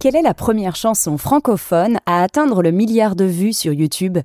Quelle est la première chanson francophone à atteindre le milliard de vues sur YouTube?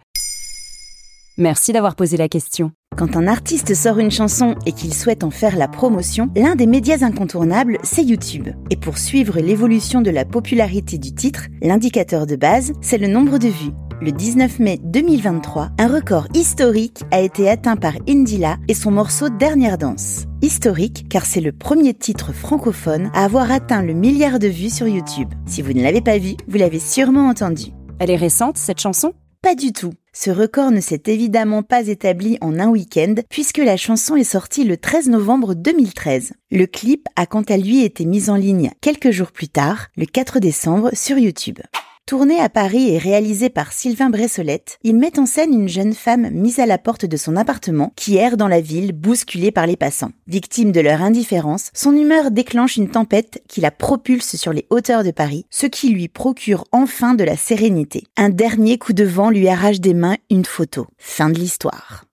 Merci d'avoir posé la question. Quand un artiste sort une chanson et qu'il souhaite en faire la promotion, l'un des médias incontournables, c'est YouTube. Et pour suivre l'évolution de la popularité du titre, l'indicateur de base, c'est le nombre de vues. Le 19 mai 2023, un record historique a été atteint par Indila et son morceau Dernière danse. Historique car c'est le premier titre francophone à avoir atteint le milliard de vues sur YouTube. Si vous ne l'avez pas vu, vous l'avez sûrement entendu. Elle est récente, cette chanson? Pas du tout. Ce record ne s'est évidemment pas établi en un week-end puisque la chanson est sortie le 13 novembre 2013. Le clip a quant à lui été mis en ligne quelques jours plus tard, le 4 décembre, sur YouTube. Tourné à Paris et réalisé par Sylvain Bressolette, il met en scène une jeune femme mise à la porte de son appartement qui erre dans la ville bousculée par les passants. Victime de leur indifférence, son humeur déclenche une tempête qui la propulse sur les hauteurs de Paris, ce qui lui procure enfin de la sérénité. Un dernier coup de vent lui arrache des mains une photo. Fin de l'histoire.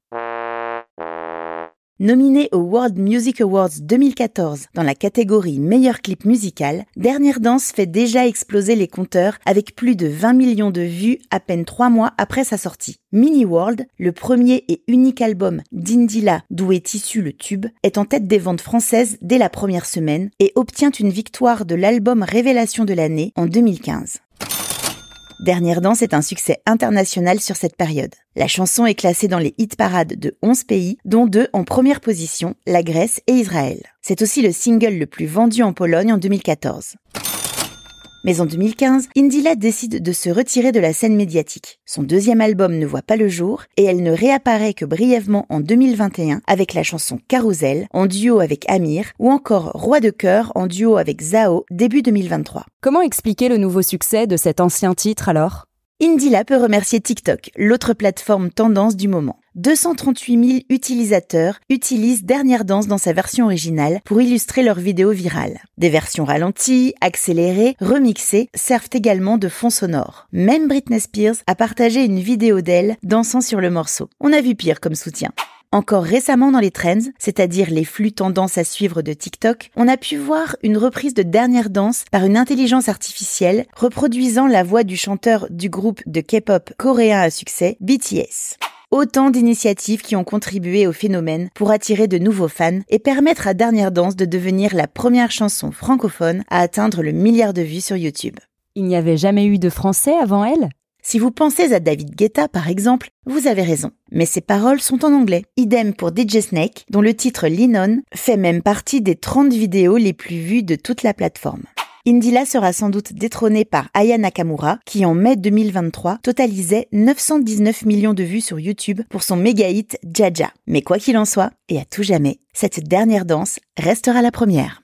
Nominé au World Music Awards 2014 dans la catégorie meilleur clip musical, Dernière Danse fait déjà exploser les compteurs avec plus de 20 millions de vues à peine trois mois après sa sortie. Mini World, le premier et unique album d'Indila d'où est issu le tube, est en tête des ventes françaises dès la première semaine et obtient une victoire de l'album Révélation de l'année en 2015. Dernière danse est un succès international sur cette période. La chanson est classée dans les hit parades de 11 pays, dont deux en première position, la Grèce et Israël. C'est aussi le single le plus vendu en Pologne en 2014. Mais en 2015, Indila décide de se retirer de la scène médiatique. Son deuxième album ne voit pas le jour et elle ne réapparaît que brièvement en 2021 avec la chanson Carousel en duo avec Amir ou encore Roi de cœur en duo avec Zao début 2023. Comment expliquer le nouveau succès de cet ancien titre alors? Indila peut remercier TikTok, l'autre plateforme tendance du moment. 238 000 utilisateurs utilisent Dernière Danse dans sa version originale pour illustrer leurs vidéos virales. Des versions ralenties, accélérées, remixées servent également de fond sonore. Même Britney Spears a partagé une vidéo d'elle dansant sur le morceau. On a vu pire comme soutien. Encore récemment dans les trends, c'est-à-dire les flux tendances à suivre de TikTok, on a pu voir une reprise de Dernière Danse par une intelligence artificielle reproduisant la voix du chanteur du groupe de K-pop coréen à succès BTS. Autant d'initiatives qui ont contribué au phénomène pour attirer de nouveaux fans et permettre à Dernière Danse de devenir la première chanson francophone à atteindre le milliard de vues sur YouTube. Il n'y avait jamais eu de français avant elle? Si vous pensez à David Guetta par exemple, vous avez raison. Mais ses paroles sont en anglais. Idem pour DJ Snake, dont le titre Linon fait même partie des 30 vidéos les plus vues de toute la plateforme. Indila sera sans doute détrônée par Aya Nakamura, qui en mai 2023 totalisait 919 millions de vues sur YouTube pour son méga hit Jaja. Mais quoi qu'il en soit, et à tout jamais, cette dernière danse restera la première.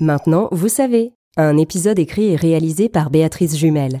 Maintenant, vous savez, un épisode écrit et réalisé par Béatrice Jumel.